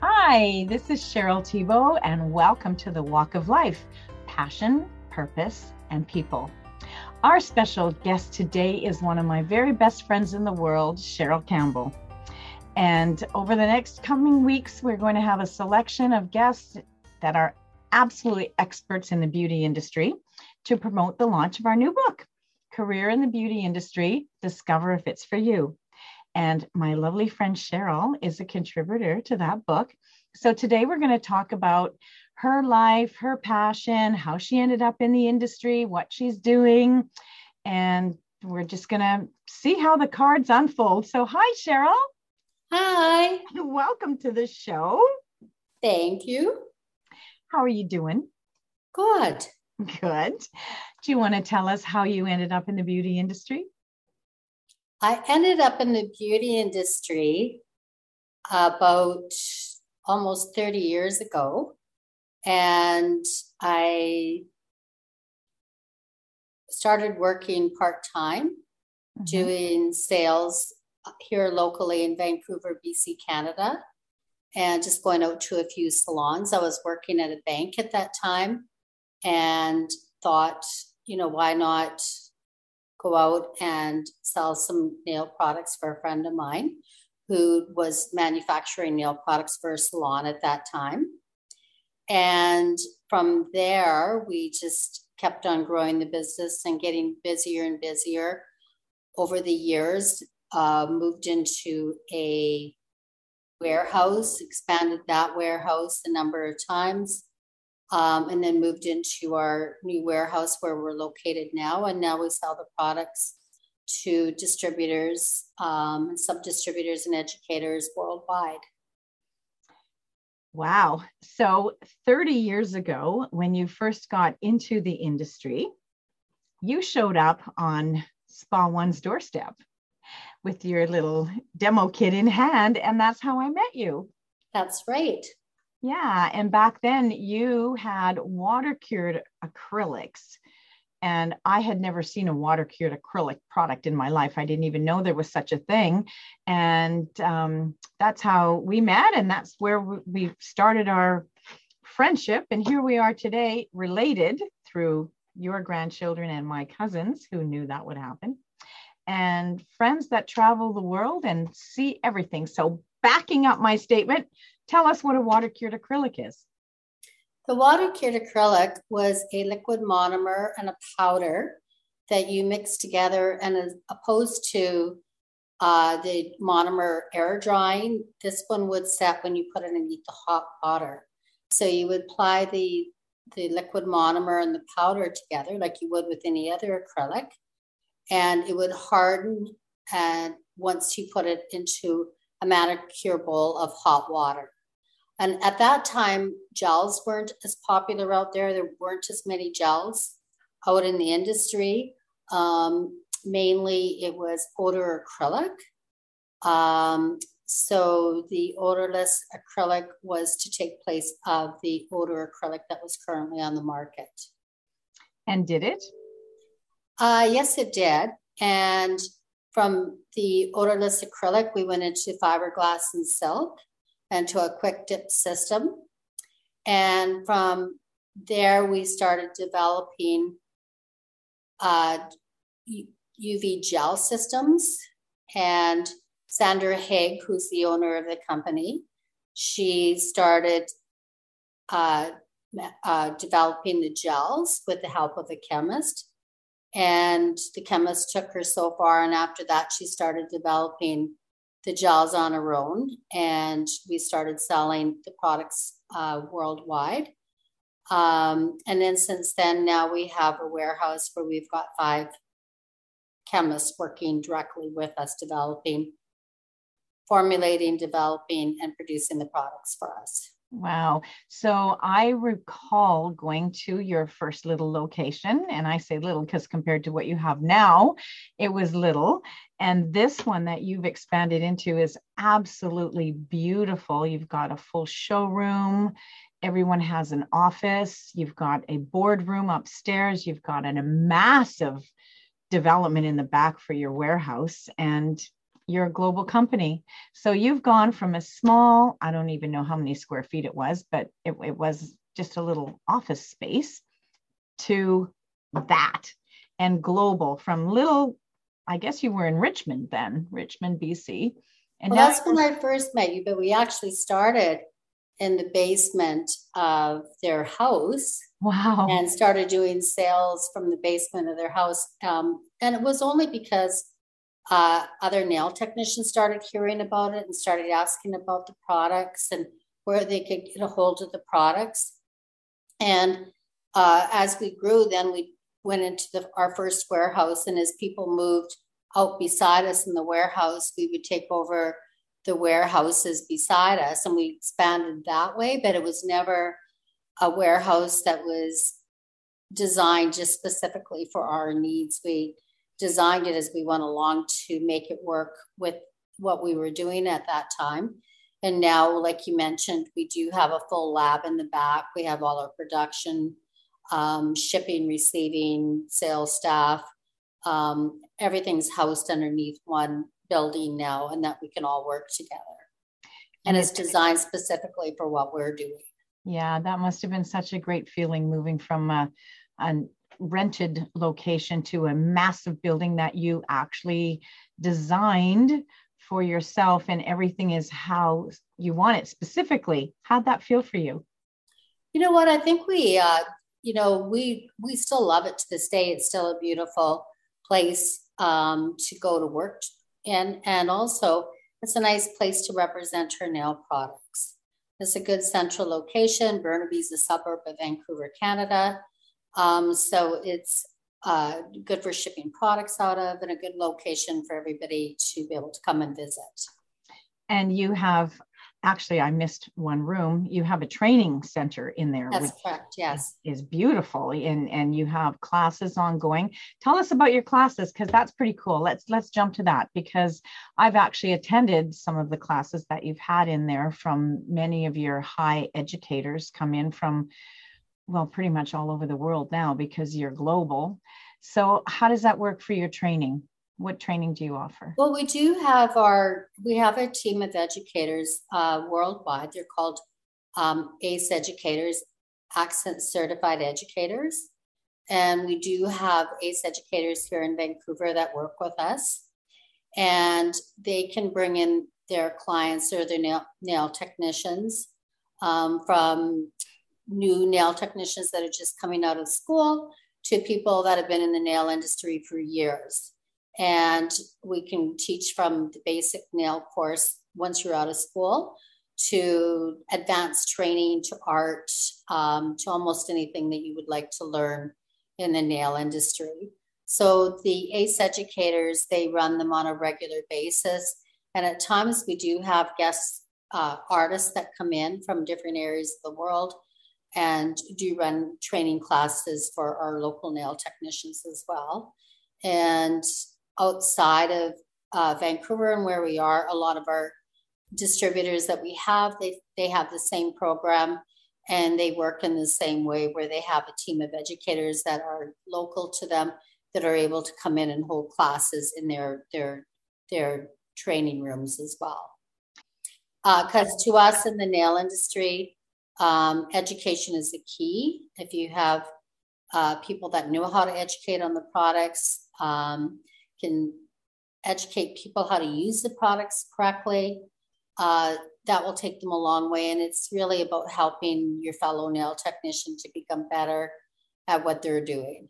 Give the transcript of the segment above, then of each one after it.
Hi, this is Cheryl Thibault, and welcome to the Walk of Life Passion, Purpose, and People. Our special guest today is one of my very best friends in the world, Cheryl Campbell. And over the next coming weeks, we're going to have a selection of guests that are absolutely experts in the beauty industry to promote the launch of our new book, Career in the Beauty Industry Discover If It's For You. And my lovely friend Cheryl is a contributor to that book. So today we're going to talk about her life, her passion, how she ended up in the industry, what she's doing. And we're just going to see how the cards unfold. So, hi, Cheryl. Hi. Welcome to the show. Thank you. How are you doing? Good. Good. Do you want to tell us how you ended up in the beauty industry? I ended up in the beauty industry about almost 30 years ago. And I started working part time, mm-hmm. doing sales here locally in Vancouver, BC, Canada, and just going out to a few salons. I was working at a bank at that time and thought, you know, why not go out and sell some nail products for a friend of mine who was manufacturing nail products for a salon at that time. And from there, we just kept on growing the business and getting busier and busier over the years. Uh, moved into a warehouse, expanded that warehouse a number of times, um, and then moved into our new warehouse where we're located now. And now we sell the products to distributors, um, sub distributors, and educators worldwide. Wow. So 30 years ago, when you first got into the industry, you showed up on Spa One's doorstep with your little demo kit in hand, and that's how I met you. That's right. Yeah. And back then, you had water cured acrylics and I had never seen a water cured acrylic product in my life. I didn't even know there was such a thing. And um, that's how we met. And that's where we started our friendship. And here we are today, related through your grandchildren and my cousins who knew that would happen, and friends that travel the world and see everything. So, backing up my statement, tell us what a water cured acrylic is. The water cured acrylic was a liquid monomer and a powder that you mix together, and as opposed to uh, the monomer air drying, this one would set when you put it in the hot water. So you would apply the the liquid monomer and the powder together like you would with any other acrylic, and it would harden. And once you put it into a manicure bowl of hot water. And at that time, gels weren't as popular out there. There weren't as many gels out in the industry. Um, mainly, it was odor acrylic. Um, so the odorless acrylic was to take place of the odor acrylic that was currently on the market. And did it? Uh, yes, it did. And from the odorless acrylic, we went into fiberglass and silk and to a quick dip system. And from there, we started developing uh, UV gel systems. And Sandra Haig, who's the owner of the company, she started uh, uh, developing the gels with the help of a chemist. And the chemist took her so far. And after that, she started developing the gels on our own, and we started selling the products uh, worldwide. Um, and then since then, now we have a warehouse where we've got five chemists working directly with us, developing, formulating, developing, and producing the products for us. Wow. So I recall going to your first little location, and I say little because compared to what you have now, it was little. And this one that you've expanded into is absolutely beautiful. You've got a full showroom. Everyone has an office. You've got a boardroom upstairs. You've got an, a massive development in the back for your warehouse. And you're a global company. So you've gone from a small, I don't even know how many square feet it was, but it, it was just a little office space to that and global from little, I guess you were in Richmond then, Richmond, BC. And well, that's when I first met you, but we actually started in the basement of their house. Wow. And started doing sales from the basement of their house. Um, and it was only because uh, other nail technicians started hearing about it and started asking about the products and where they could get a hold of the products. And uh, as we grew, then we went into the, our first warehouse. And as people moved out beside us in the warehouse, we would take over the warehouses beside us and we expanded that way, but it was never a warehouse that was designed just specifically for our needs. We designed it as we went along to make it work with what we were doing at that time. And now, like you mentioned, we do have a full lab in the back. We have all our production, um, shipping, receiving, sales staff. Um, everything's housed underneath one building now, and that we can all work together. And it's designed specifically for what we're doing. Yeah, that must have been such a great feeling moving from a, a rented location to a massive building that you actually designed for yourself and everything is how you want it specifically. How'd that feel for you? You know what? I think we uh you know we we still love it to this day. It's still a beautiful place um to go to work and and also it's a nice place to represent her nail products. It's a good central location. Burnaby's a suburb of vancouver canada um, so it's uh, good for shipping products out of and a good location for everybody to be able to come and visit. And you have actually i missed one room. You have a training center in there that's correct yes. is, is beautiful and and you have classes ongoing. Tell us about your classes because that's pretty cool. Let's let's jump to that because i've actually attended some of the classes that you've had in there from many of your high educators come in from well, pretty much all over the world now because you're global. So, how does that work for your training? What training do you offer? Well, we do have our we have a team of educators uh, worldwide. They're called um, ACE educators, accent certified educators, and we do have ACE educators here in Vancouver that work with us, and they can bring in their clients or their nail, nail technicians um, from new nail technicians that are just coming out of school to people that have been in the nail industry for years. And we can teach from the basic nail course once you're out of school to advanced training to art um, to almost anything that you would like to learn in the nail industry. So the ACE educators, they run them on a regular basis. And at times we do have guest uh, artists that come in from different areas of the world and do run training classes for our local nail technicians as well. And outside of uh, Vancouver and where we are, a lot of our distributors that we have, they, they have the same program and they work in the same way where they have a team of educators that are local to them that are able to come in and hold classes in their their their training rooms as well. Because uh, to us in the nail industry, um, education is the key. If you have uh, people that know how to educate on the products, um, can educate people how to use the products correctly, uh, that will take them a long way. And it's really about helping your fellow nail technician to become better at what they're doing.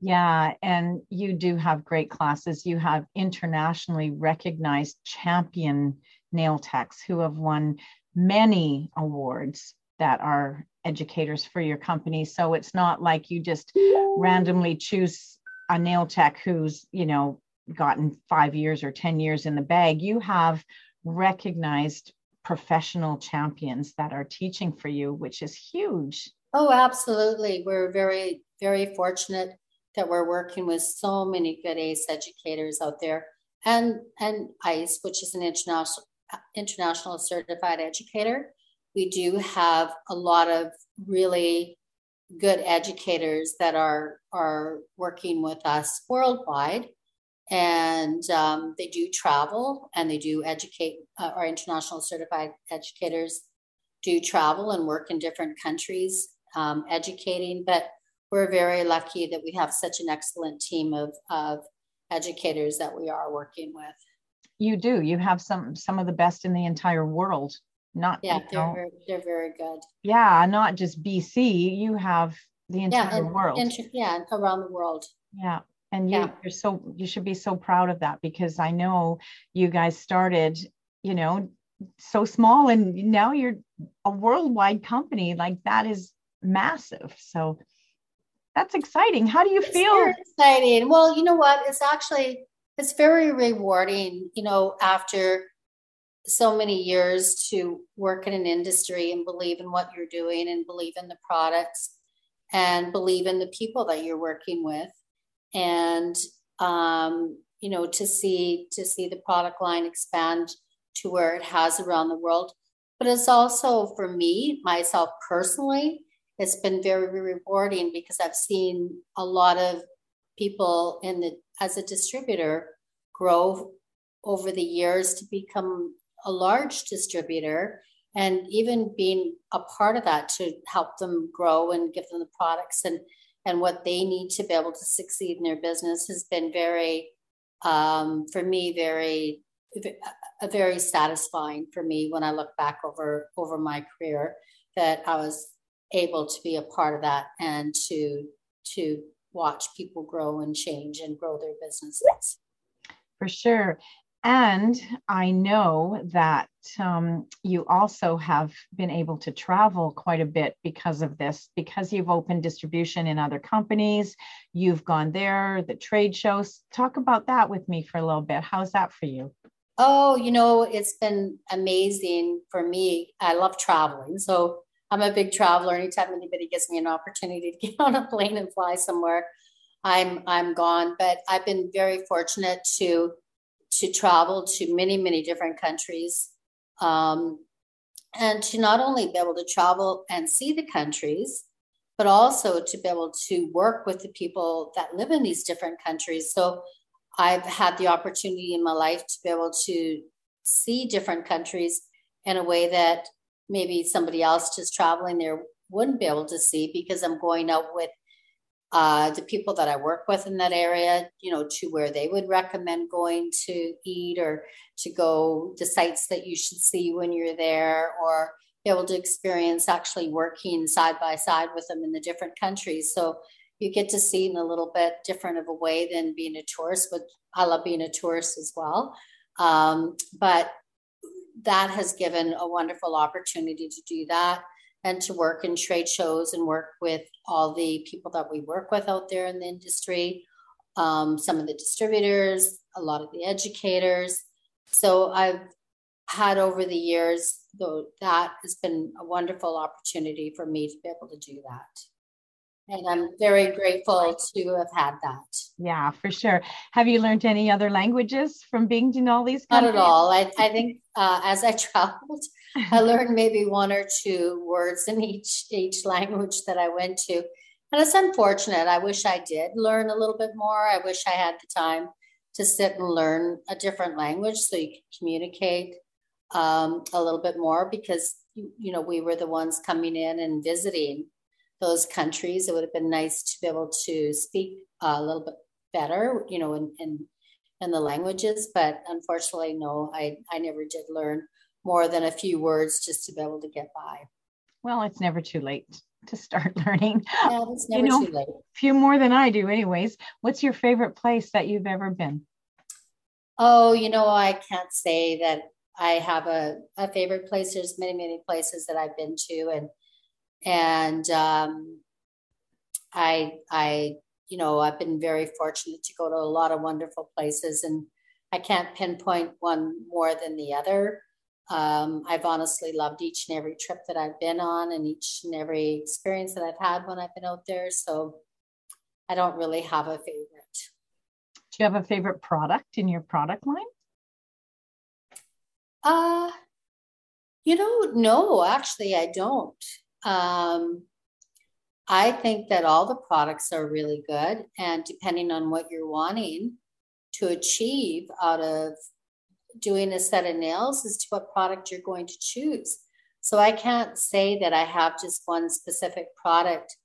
Yeah, and you do have great classes. You have internationally recognized champion nail techs who have won many awards that are educators for your company. So it's not like you just randomly choose a nail tech who's, you know, gotten five years or 10 years in the bag. You have recognized professional champions that are teaching for you, which is huge. Oh, absolutely. We're very, very fortunate that we're working with so many good ACE educators out there and and ICE, which is an international international certified educator. We do have a lot of really good educators that are are working with us worldwide and um, they do travel and they do educate. Uh, our international certified educators do travel and work in different countries um, educating, but we're very lucky that we have such an excellent team of, of educators that we are working with. You do. You have some some of the best in the entire world. Not yeah, they're very, they're very good. Yeah, not just BC. You have the entire yeah, and, world. Inter- yeah, around the world. Yeah, and you, yeah. you're so you should be so proud of that because I know you guys started, you know, so small and now you're a worldwide company. Like that is massive. So that's exciting. How do you it's feel? exciting. Well, you know what? It's actually it's very rewarding, you know, after so many years to work in an industry and believe in what you're doing and believe in the products and believe in the people that you're working with. And um, you know to see to see the product line expand to where it has around the world. But it's also for me myself personally it's been very, rewarding because I've seen a lot of people in the as a distributor grow over the years to become a large distributor and even being a part of that to help them grow and give them the products and and what they need to be able to succeed in their business has been very um, for me very a very satisfying for me when I look back over over my career that I was able to be a part of that and to to watch people grow and change and grow their businesses. For sure. And i know that um, you also have been able to travel quite a bit because of this because you've opened distribution in other companies you've gone there the trade shows. Talk about that with me for a little bit. How's that for you? Oh you know it's been amazing for me. I love traveling so I'm a big traveler. Anytime anybody gives me an opportunity to get on a plane and fly somewhere, I'm I'm gone. But I've been very fortunate to to travel to many many different countries, um, and to not only be able to travel and see the countries, but also to be able to work with the people that live in these different countries. So I've had the opportunity in my life to be able to see different countries in a way that maybe somebody else just traveling there wouldn't be able to see because I'm going out with uh, the people that I work with in that area, you know, to where they would recommend going to eat or to go the sites that you should see when you're there or be able to experience actually working side by side with them in the different countries. So you get to see in a little bit different of a way than being a tourist, but I love being a tourist as well. Um, but that has given a wonderful opportunity to do that and to work in trade shows and work with all the people that we work with out there in the industry, um, some of the distributors, a lot of the educators. So I've had over the years, though, that has been a wonderful opportunity for me to be able to do that and I'm very grateful to have had that. Yeah, for sure. Have you learned any other languages from being in all these countries? Not at all. I, I think uh, as I traveled, I learned maybe one or two words in each each language that I went to. And it's unfortunate. I wish I did learn a little bit more. I wish I had the time to sit and learn a different language so you can communicate um, a little bit more because you know we were the ones coming in and visiting those countries. It would have been nice to be able to speak a little bit better, you know, in, in, in the languages. But unfortunately, no, I, I never did learn more than a few words just to be able to get by. Well, it's never too late to start learning. Yeah, it's never you know, too late. Few more than I do, anyways. What's your favorite place that you've ever been? Oh, you know, I can't say that I have a, a favorite place. There's many, many places that I've been to, and and um, I I you know I've been very fortunate to go to a lot of wonderful places, and I can't pinpoint one more than the other. Um, I've honestly loved each and every trip that I've been on, and each and every experience that I've had when I've been out there. So I don't really have a favorite. Do you have a favorite product in your product line? Uh, you know, no, actually, I don't. Um, I think that all the products are really good, and depending on what you're wanting, to achieve out of doing a set of nails as to what product you're going to choose. So I can't say that I have just one specific product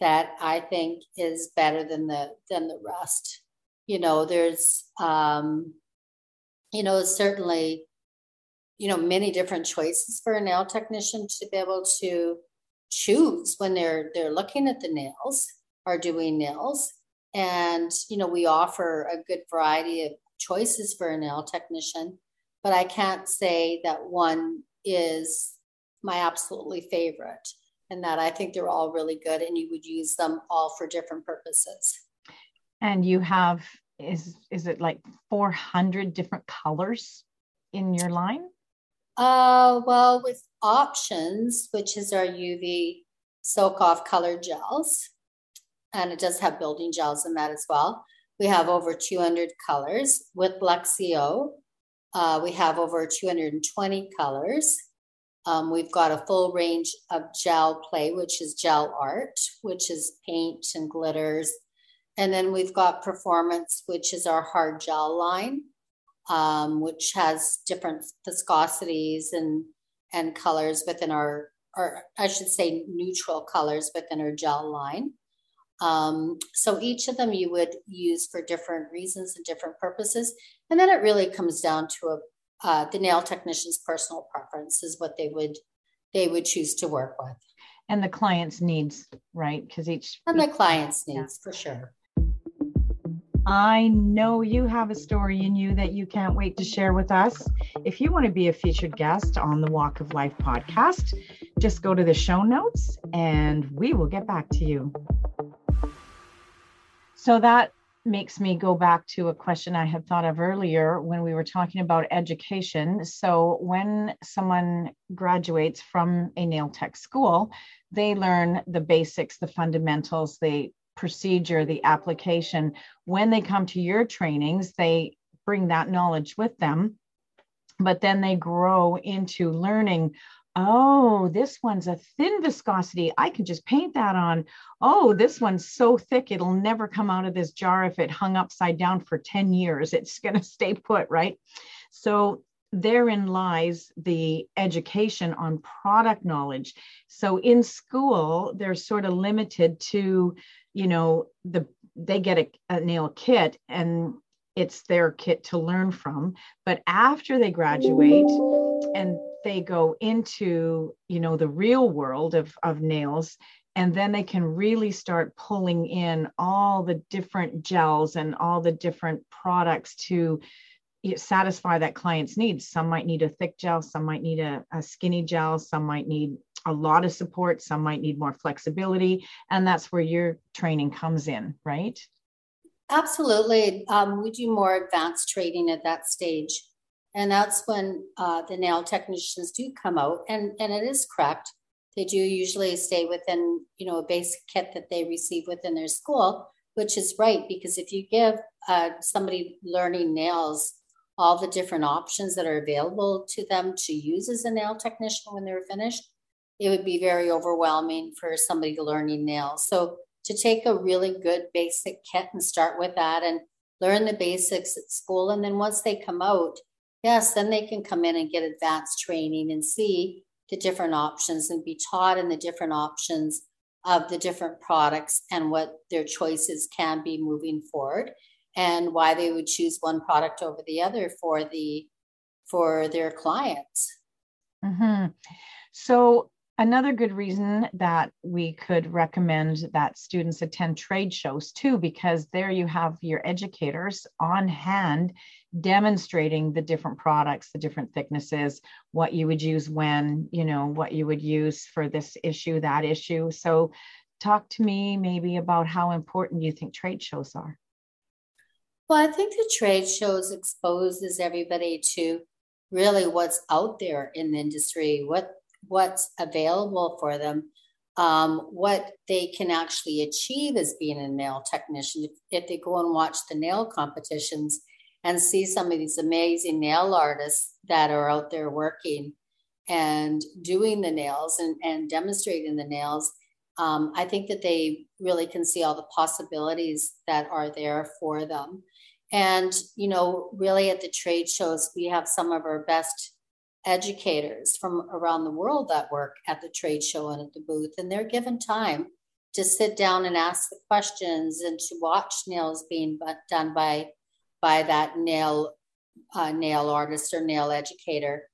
that I think is better than the than the rest. You know, there's um, you know, certainly, you know, many different choices for a nail technician to be able to choose when they're they're looking at the nails or doing nails. And, you know, we offer a good variety of choices for a nail technician, but I can't say that one is my absolutely favorite and that I think they're all really good and you would use them all for different purposes. And you have is is it like 400 different colors in your line? Uh well with options, which is our UV soak off color gels, and it does have building gels in that as well. We have over 200 colors with Luxio. Uh, we have over 220 colors. Um, we've got a full range of gel play, which is gel art, which is paint and glitters. And then we've got performance, which is our hard gel line, um, which has different viscosities and and colors within our, or I should say, neutral colors within our gel line. Um, so each of them you would use for different reasons and different purposes. And then it really comes down to a, uh, the nail technician's personal preference is what they would they would choose to work with. And the client's needs, right? Because each and the client's needs yeah. for sure. I know you have a story in you that you can't wait to share with us. If you want to be a featured guest on the Walk of Life podcast, just go to the show notes and we will get back to you. So that makes me go back to a question I had thought of earlier when we were talking about education. So, when someone graduates from a nail tech school, they learn the basics, the fundamentals, the procedure, the application. When they come to your trainings, they bring that knowledge with them, but then they grow into learning Oh, this one's a thin viscosity. I can just paint that on. Oh, this one's so thick, it'll never come out of this jar if it hung upside down for 10 years. It's going to stay put, right? So, therein lies the education on product knowledge. So, in school, they're sort of limited to, you know, the they get a, a nail kit and it's their kit to learn from. But after they graduate, and they go into you know the real world of of nails and then they can really start pulling in all the different gels and all the different products to satisfy that client's needs some might need a thick gel some might need a, a skinny gel some might need a lot of support. Some might need more flexibility and that's where your training comes in right? Absolutely. Um, we do more advanced training at that stage. And that's when uh, the nail technicians do come out and and it is correct. They do usually stay within you know a basic kit that they receive within their school which is right because if you give uh, somebody learning nails all the different options that are available to them to use as a nail technician when they're finished it would be very overwhelming for somebody learning nails so to take a really good basic kit and start with that and learn the basics at school and then once they come out yes, then they can come in and get advanced training and see the different options and be taught in the different options of the different products and what their choices can be moving forward and why they would choose one product over the other for the for their clients mm-hmm. so another good reason that we could recommend that students attend trade shows too because there you have your educators on hand demonstrating the different products the different thicknesses what you would use when you know what you would use for this issue that issue. So talk to me maybe about how important you think trade shows are. Well i think the trade shows exposes everybody to really what's out there in the industry what what's available for them, um, what they can actually achieve as being a nail technician. If, if they go and watch the nail competitions and see some of these amazing nail artists that are out there working and doing the nails and, and demonstrating the nails, um, I think that they really can see all the possibilities that are there for them. And, you know, really at the trade shows, we have some of our best educators from around the world that work at the trade show and at the booth, and they're given time to sit down and ask the questions and to watch nails being done by by that nail uh, nail artist or nail educator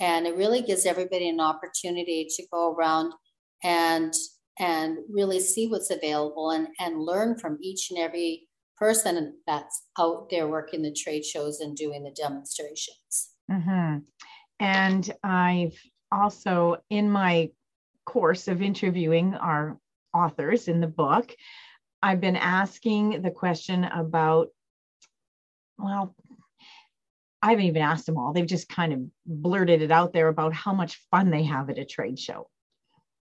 and it really gives everybody an opportunity to go around and and really see what's available and and learn from each and every person that's out there working the trade shows and doing the demonstrations mm-hmm. And i've also in my course of interviewing our authors in the book, I've been asking the question about, well, I haven't even asked them all. They've just kind of blurted it out there about how much fun they have at a trade show.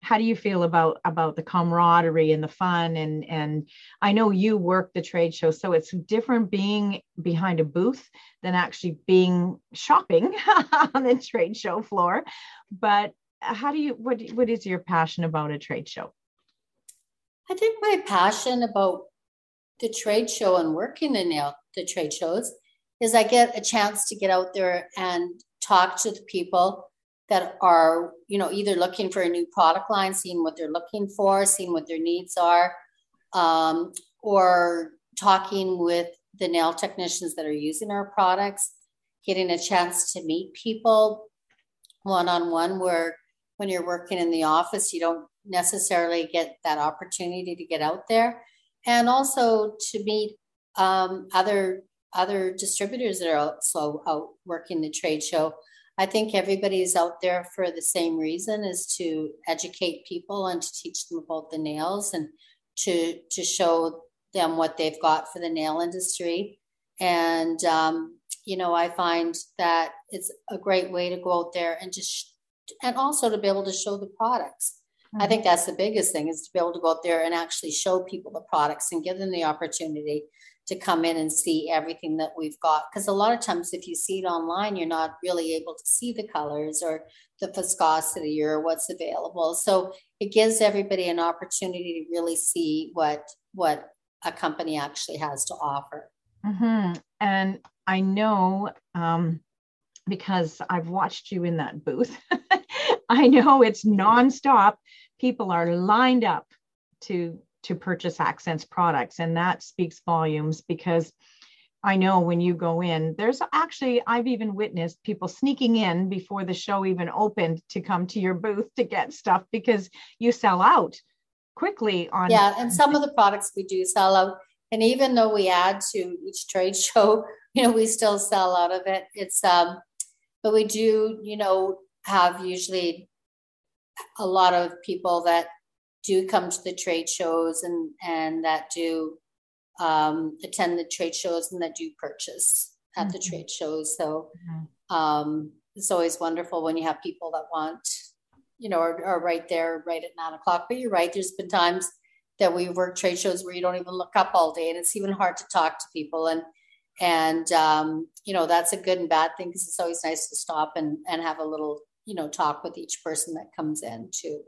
How do you feel about about the camaraderie and the fun? And and I know you work the trade show so it's different being behind a booth than actually being shopping on the trade show floor. But how do you what what is your passion about a trade show? I think my passion about the trade show and working in the trade shows is I get a chance to get out there and talk to the people that are, you know, either looking for a new product line, seeing what they're looking for, seeing what their needs are, um, or talking with the nail technicians that are using our products, getting a chance to meet people one on one where when you're working in the office, you don't necessarily get that opportunity to get out there, and also to meet um, other other distributors that are also out working the trade show. I think everybody's out there for the same reason is to educate people and to teach them about the nails and to to show them what they've got for the nail industry. And um, you know, I find that it's a great way to go out there and just and also to be able to show the products. Mm-hmm. I think that's the biggest thing is to be able to go out there and actually show people the products and give them the opportunity to come in and see everything that we've got. Because a lot of times, if you see it online, you're not really able to see the colors or the viscosity or what's available. So it gives everybody an opportunity to really see what what a company actually has to offer. Mm-hmm. And I know um, because I've watched you in that booth. I know it's nonstop. People are lined up to to purchase Akzéntz products, and that speaks volumes because I know when you go in, there's actually I've even witnessed people sneaking in before the show even opened to come to your booth to get stuff because you sell out quickly on yeah and some of the products we do sell out and even though we add to each trade show you know we still sell out of it. It's um but we do, you know, have usually a lot of people that do come to the trade shows and and that do um, attend the trade shows and that do purchase at mm-hmm. the trade shows. So mm-hmm. um, it's always wonderful when you have people that want, you know, are, are right there, right at nine o'clock. But you're right. There's been times that we work trade shows where you don't even look up all day, and it's even hard to talk to people. And and um, you know that's a good and bad thing because it's always nice to stop and and have a little you know talk with each person that comes in too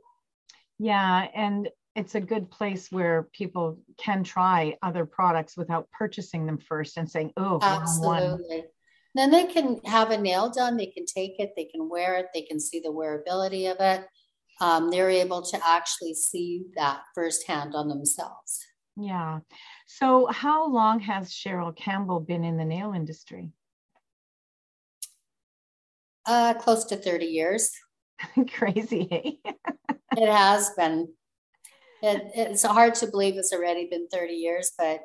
yeah and it's a good place where people can try other products without purchasing them first and saying oh absolutely. Then they can have a nail done they can take it they can wear it they can see the wearability of it. Um, they're able to actually see that firsthand on themselves. Yeah. So, how long has Cheryl Campbell been in the nail industry? Uh, close to 30 years. Crazy, eh? it has been. It, it's hard to believe it's already been 30 years, but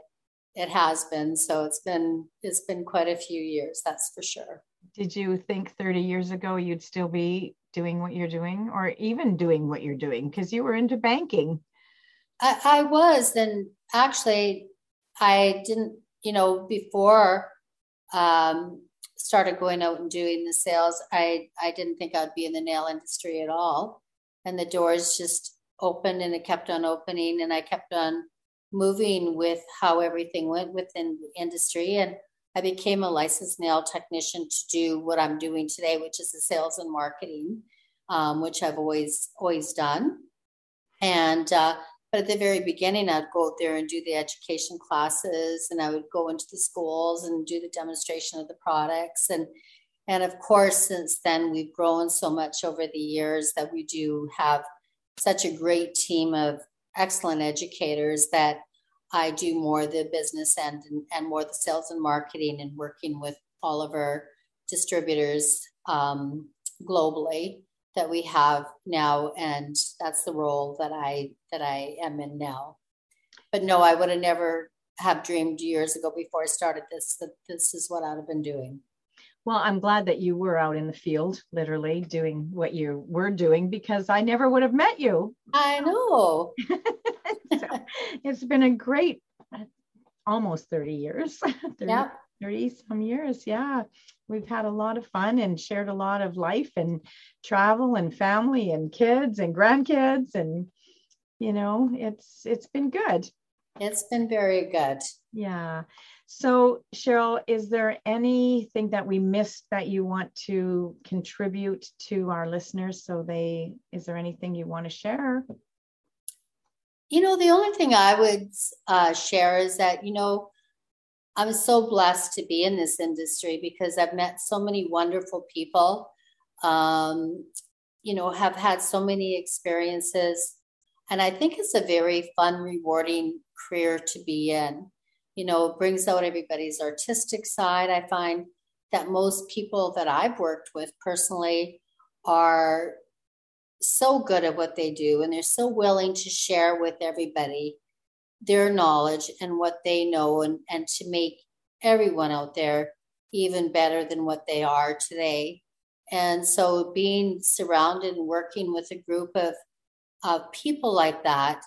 it has been. So it's been it's been quite a few years, that's for sure. Did you think 30 years ago you'd still be doing what you're doing, or even doing what you're doing? Because you were into banking. I, I was, and actually, I didn't, you know, before um, started going out and doing the sales, I I didn't think I'd be in the nail industry at all, and the doors just opened and it kept on opening, and I kept on moving with how everything went within the industry, and I became a licensed nail technician to do what I'm doing today, which is the sales and marketing, um, which I've always always done, and uh, But at the very beginning, I'd go out there and do the education classes, and I would go into the schools and do the demonstration of the products. And and of course, since then, we've grown so much over the years that we do have such a great team of excellent educators that I do more the business end and, and more the sales and marketing and working with all of our distributors um, globally that we have now and that's the role that i that i am in now. But no i would have never have dreamed years ago before i started this that this is what i'd have been doing. Well i'm glad that you were out in the field literally doing what you were doing because i never would have met you. I know. So it's been a great uh, almost 30 years. 30, yeah. 30 some years yeah we've had a lot of fun and shared a lot of life and travel and family and kids and grandkids and you know it's it's been good. It's been very good. Yeah. So cheryl is there anything that we missed that you want to contribute to our listeners so they is there anything you want to share? You know the only thing i would uh, share is that you know I'm so blessed to be in this industry because I've met so many wonderful people, um, you know, have had so many experiences. And I think it's a very fun, rewarding career to be in. You know, it brings out everybody's artistic side. I find that most people that I've worked with personally are so good at what they do and they're so willing to share with everybody their knowledge and what they know and, and to make everyone out there even better than what they are today. And so being surrounded and working with a group of, of people like that,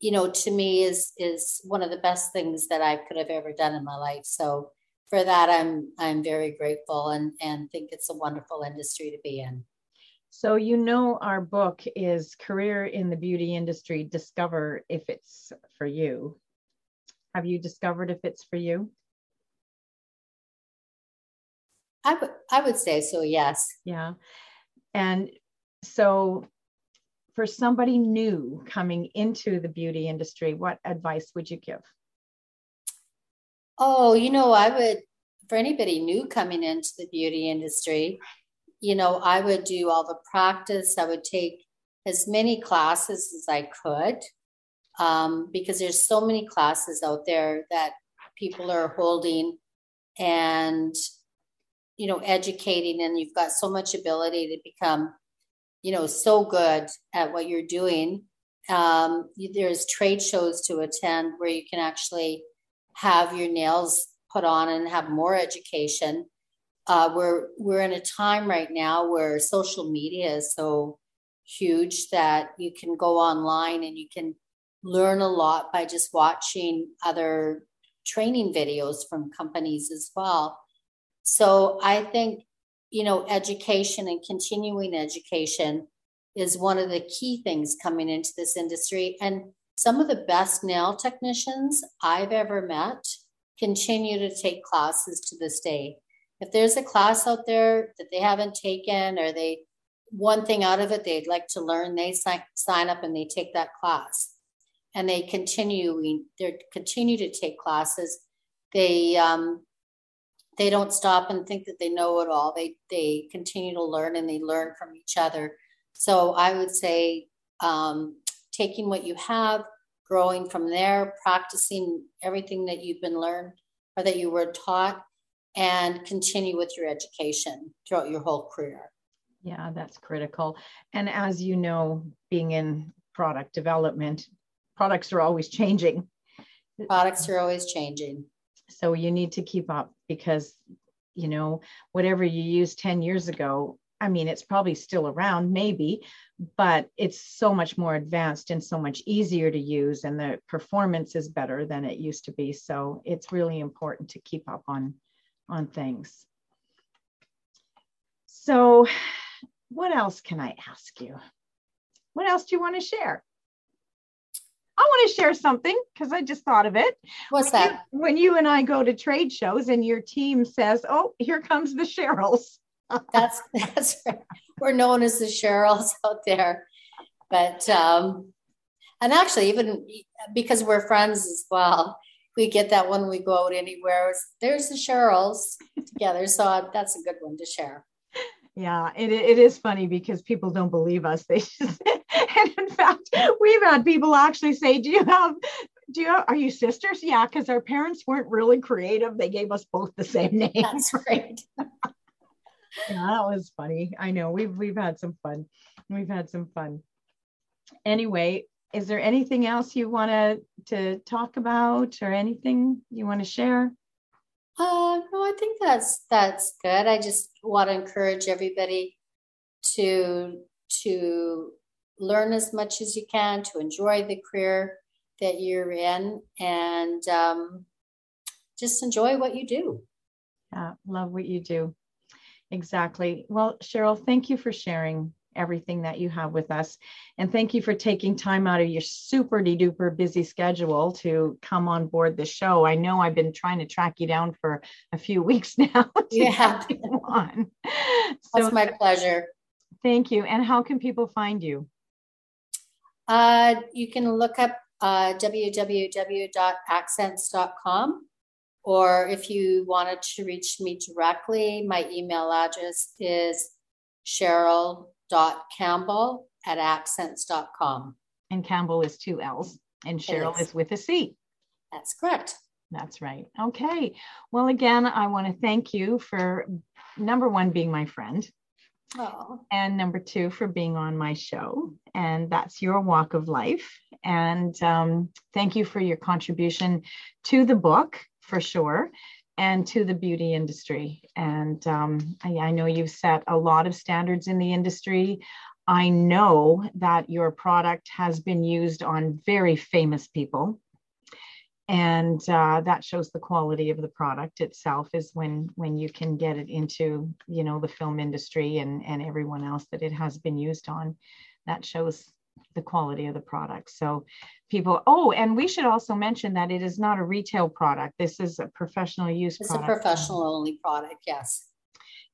you know, to me is is one of the best things that I could have ever done in my life. So for that I'm I'm very grateful and and think it's a wonderful industry to be in. So, you know, our book is Career in the Beauty Industry Discover If It's for You. Have you discovered if it's for you? I would I would say so, yes. Yeah. And so for somebody new coming into the beauty industry, what advice would you give? Oh, you know, I would for anybody new coming into the beauty industry, you know, I would do all the practice. I would take as many classes as I could um, because there's so many classes out there that people are holding and you know educating and you've got so much ability to become you know so good at what you're doing um, there's trade shows to attend where you can actually have your nails put on and have more education uh, we're we're in a time right now where social media is so huge that you can go online and you can learn a lot by just watching other training videos from companies as well. So I think you know education and continuing education is one of the key things coming into this industry and some of the best nail technicians I've ever met continue to take classes to this day if there's a class out there that they haven't taken or they one thing out of it they'd like to learn, they sign, sign up and they take that class. And they continue they continue to take classes. They um, they don't stop and think that they know it all. They they continue to learn and they learn from each other. So I would say um, taking what you have, growing from there, practicing everything that you've been learned or that you were taught, and continue with your education throughout your whole career. Yeah, that's critical. And as you know, being in product development, products are always changing. Products are always changing. So you need to keep up because, you know, whatever you used 10 years ago, I mean, it's probably still around, maybe, but it's so much more advanced and so much easier to use, and the performance is better than it used to be. So it's really important to keep up on on things. So, what else can I ask you? What else do you want to share? I want to share something because I just thought of it. What's when that? You, when you and I go to trade shows and your team says, "Oh, here comes the Cheryls." that's that's right. We're known as the Cheryls out there, but um, And actually, even because we're friends as well, we get that when we go out anywhere. There's the Cheryls together. So that's a good one to share. Yeah, it, it is funny because people don't believe us. They just, and in fact, we've had people actually say, "Do you have, do you are you sisters?" Yeah, because our parents weren't really creative. They gave us both the same name. That's right. yeah, that was funny. I know we've we've had some fun. We've had some fun. Anyway, is there anything else you want to to talk about or anything you want to share? Uh, no, I think that's that's good. I just want to encourage everybody to to learn as much as you can, to enjoy the career that you're in, and um, just enjoy what you do. Yeah, love what you do. Exactly. Well, Cheryl, thank you for sharing everything that you have with us. And thank you for taking time out of your super duper busy schedule to come on board the show. I know I've been trying to track you down for a few weeks now. yeah. on. That's so, my pleasure. Thank you. And how can people find you? Uh, you can look up uh, www.akzentz.com. Or if you wanted to reach me directly, my email address is Cheryl campbell at akzentz.com. And Campbell is two L's, and Cheryl is. is with a C. That's correct. That's right. Okay. Well, again, I want to thank you for number one, being my friend. Oh. And number two, for being on my show. And that's your walk of life. And um, thank you for your contribution to the book, for sure and to the beauty industry. And um, I, I know you've set a lot of standards in the industry. I know that your product has been used on very famous people. And uh, that shows the quality of the product itself is when when you can get it into you know the film industry and and everyone else that it has been used on. That shows the quality of the product. So people, oh, and we should also mention that it is not a retail product. This is a professional use it's product. a professional only product, yes.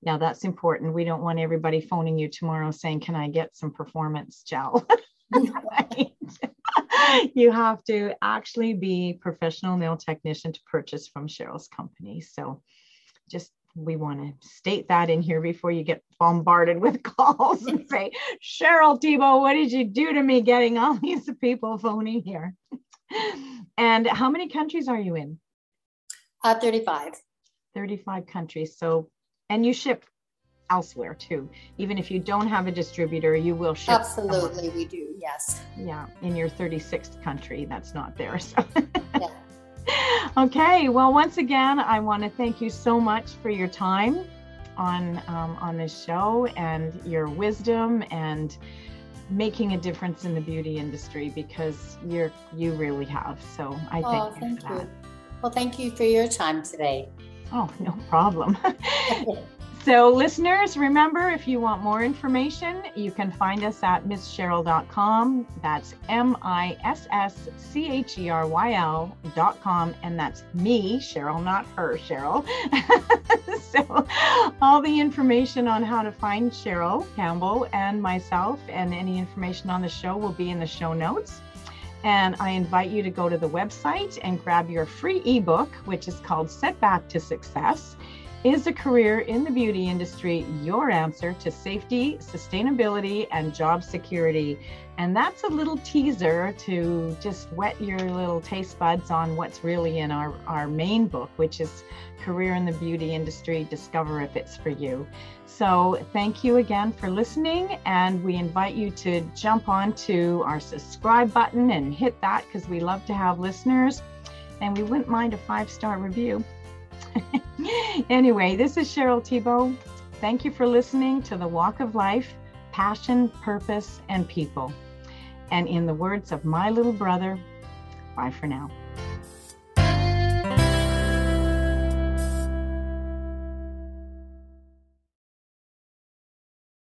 Now that's important. We don't want everybody phoning you tomorrow saying, Can I get some performance gel? you have to actually be professional nail technician to purchase from Cheryl's company. So just we want to state that in here before you get bombarded with calls and say, Cheryl Thibault, what did you do to me getting all these people phoning here? and how many countries are you in? Uh, 35. 35 countries. So, and you ship elsewhere too. Even if you don't have a distributor, you will ship. Absolutely, somewhere. we do. Yes. Yeah, in your 36th country, that's not there. So. yeah okay. Well, once again, I want to thank you so much for your time on um, on this show and your wisdom and making a difference in the beauty industry because you're you really have. So I thank oh, you thank you. Well, thank you for your time today. Oh, no problem. So, listeners, remember if you want more information, you can find us at misscheryl.com. That's M I S S C H E R Y L.com. And that's me, Cheryl, not her, Cheryl. so, all the information on how to find Cheryl Campbell and myself and any information on the show will be in the show notes. And I invite you to go to the website and grab your free ebook, which is called Setback to Success. Is a career in the beauty industry your answer to safety, sustainability, and job security? And that's a little teaser to just whet your little taste buds on what's really in our, our main book, which is Career in the Beauty Industry Discover If It's For You. So, thank you again for listening. And we invite you to jump onto our subscribe button and hit that because we love to have listeners. And we wouldn't mind a five star review. anyway, this is Cheryl Thibault. Thank you for listening to The Walk of Life Passion, Purpose, and People. And in the words of my little brother, bye for now.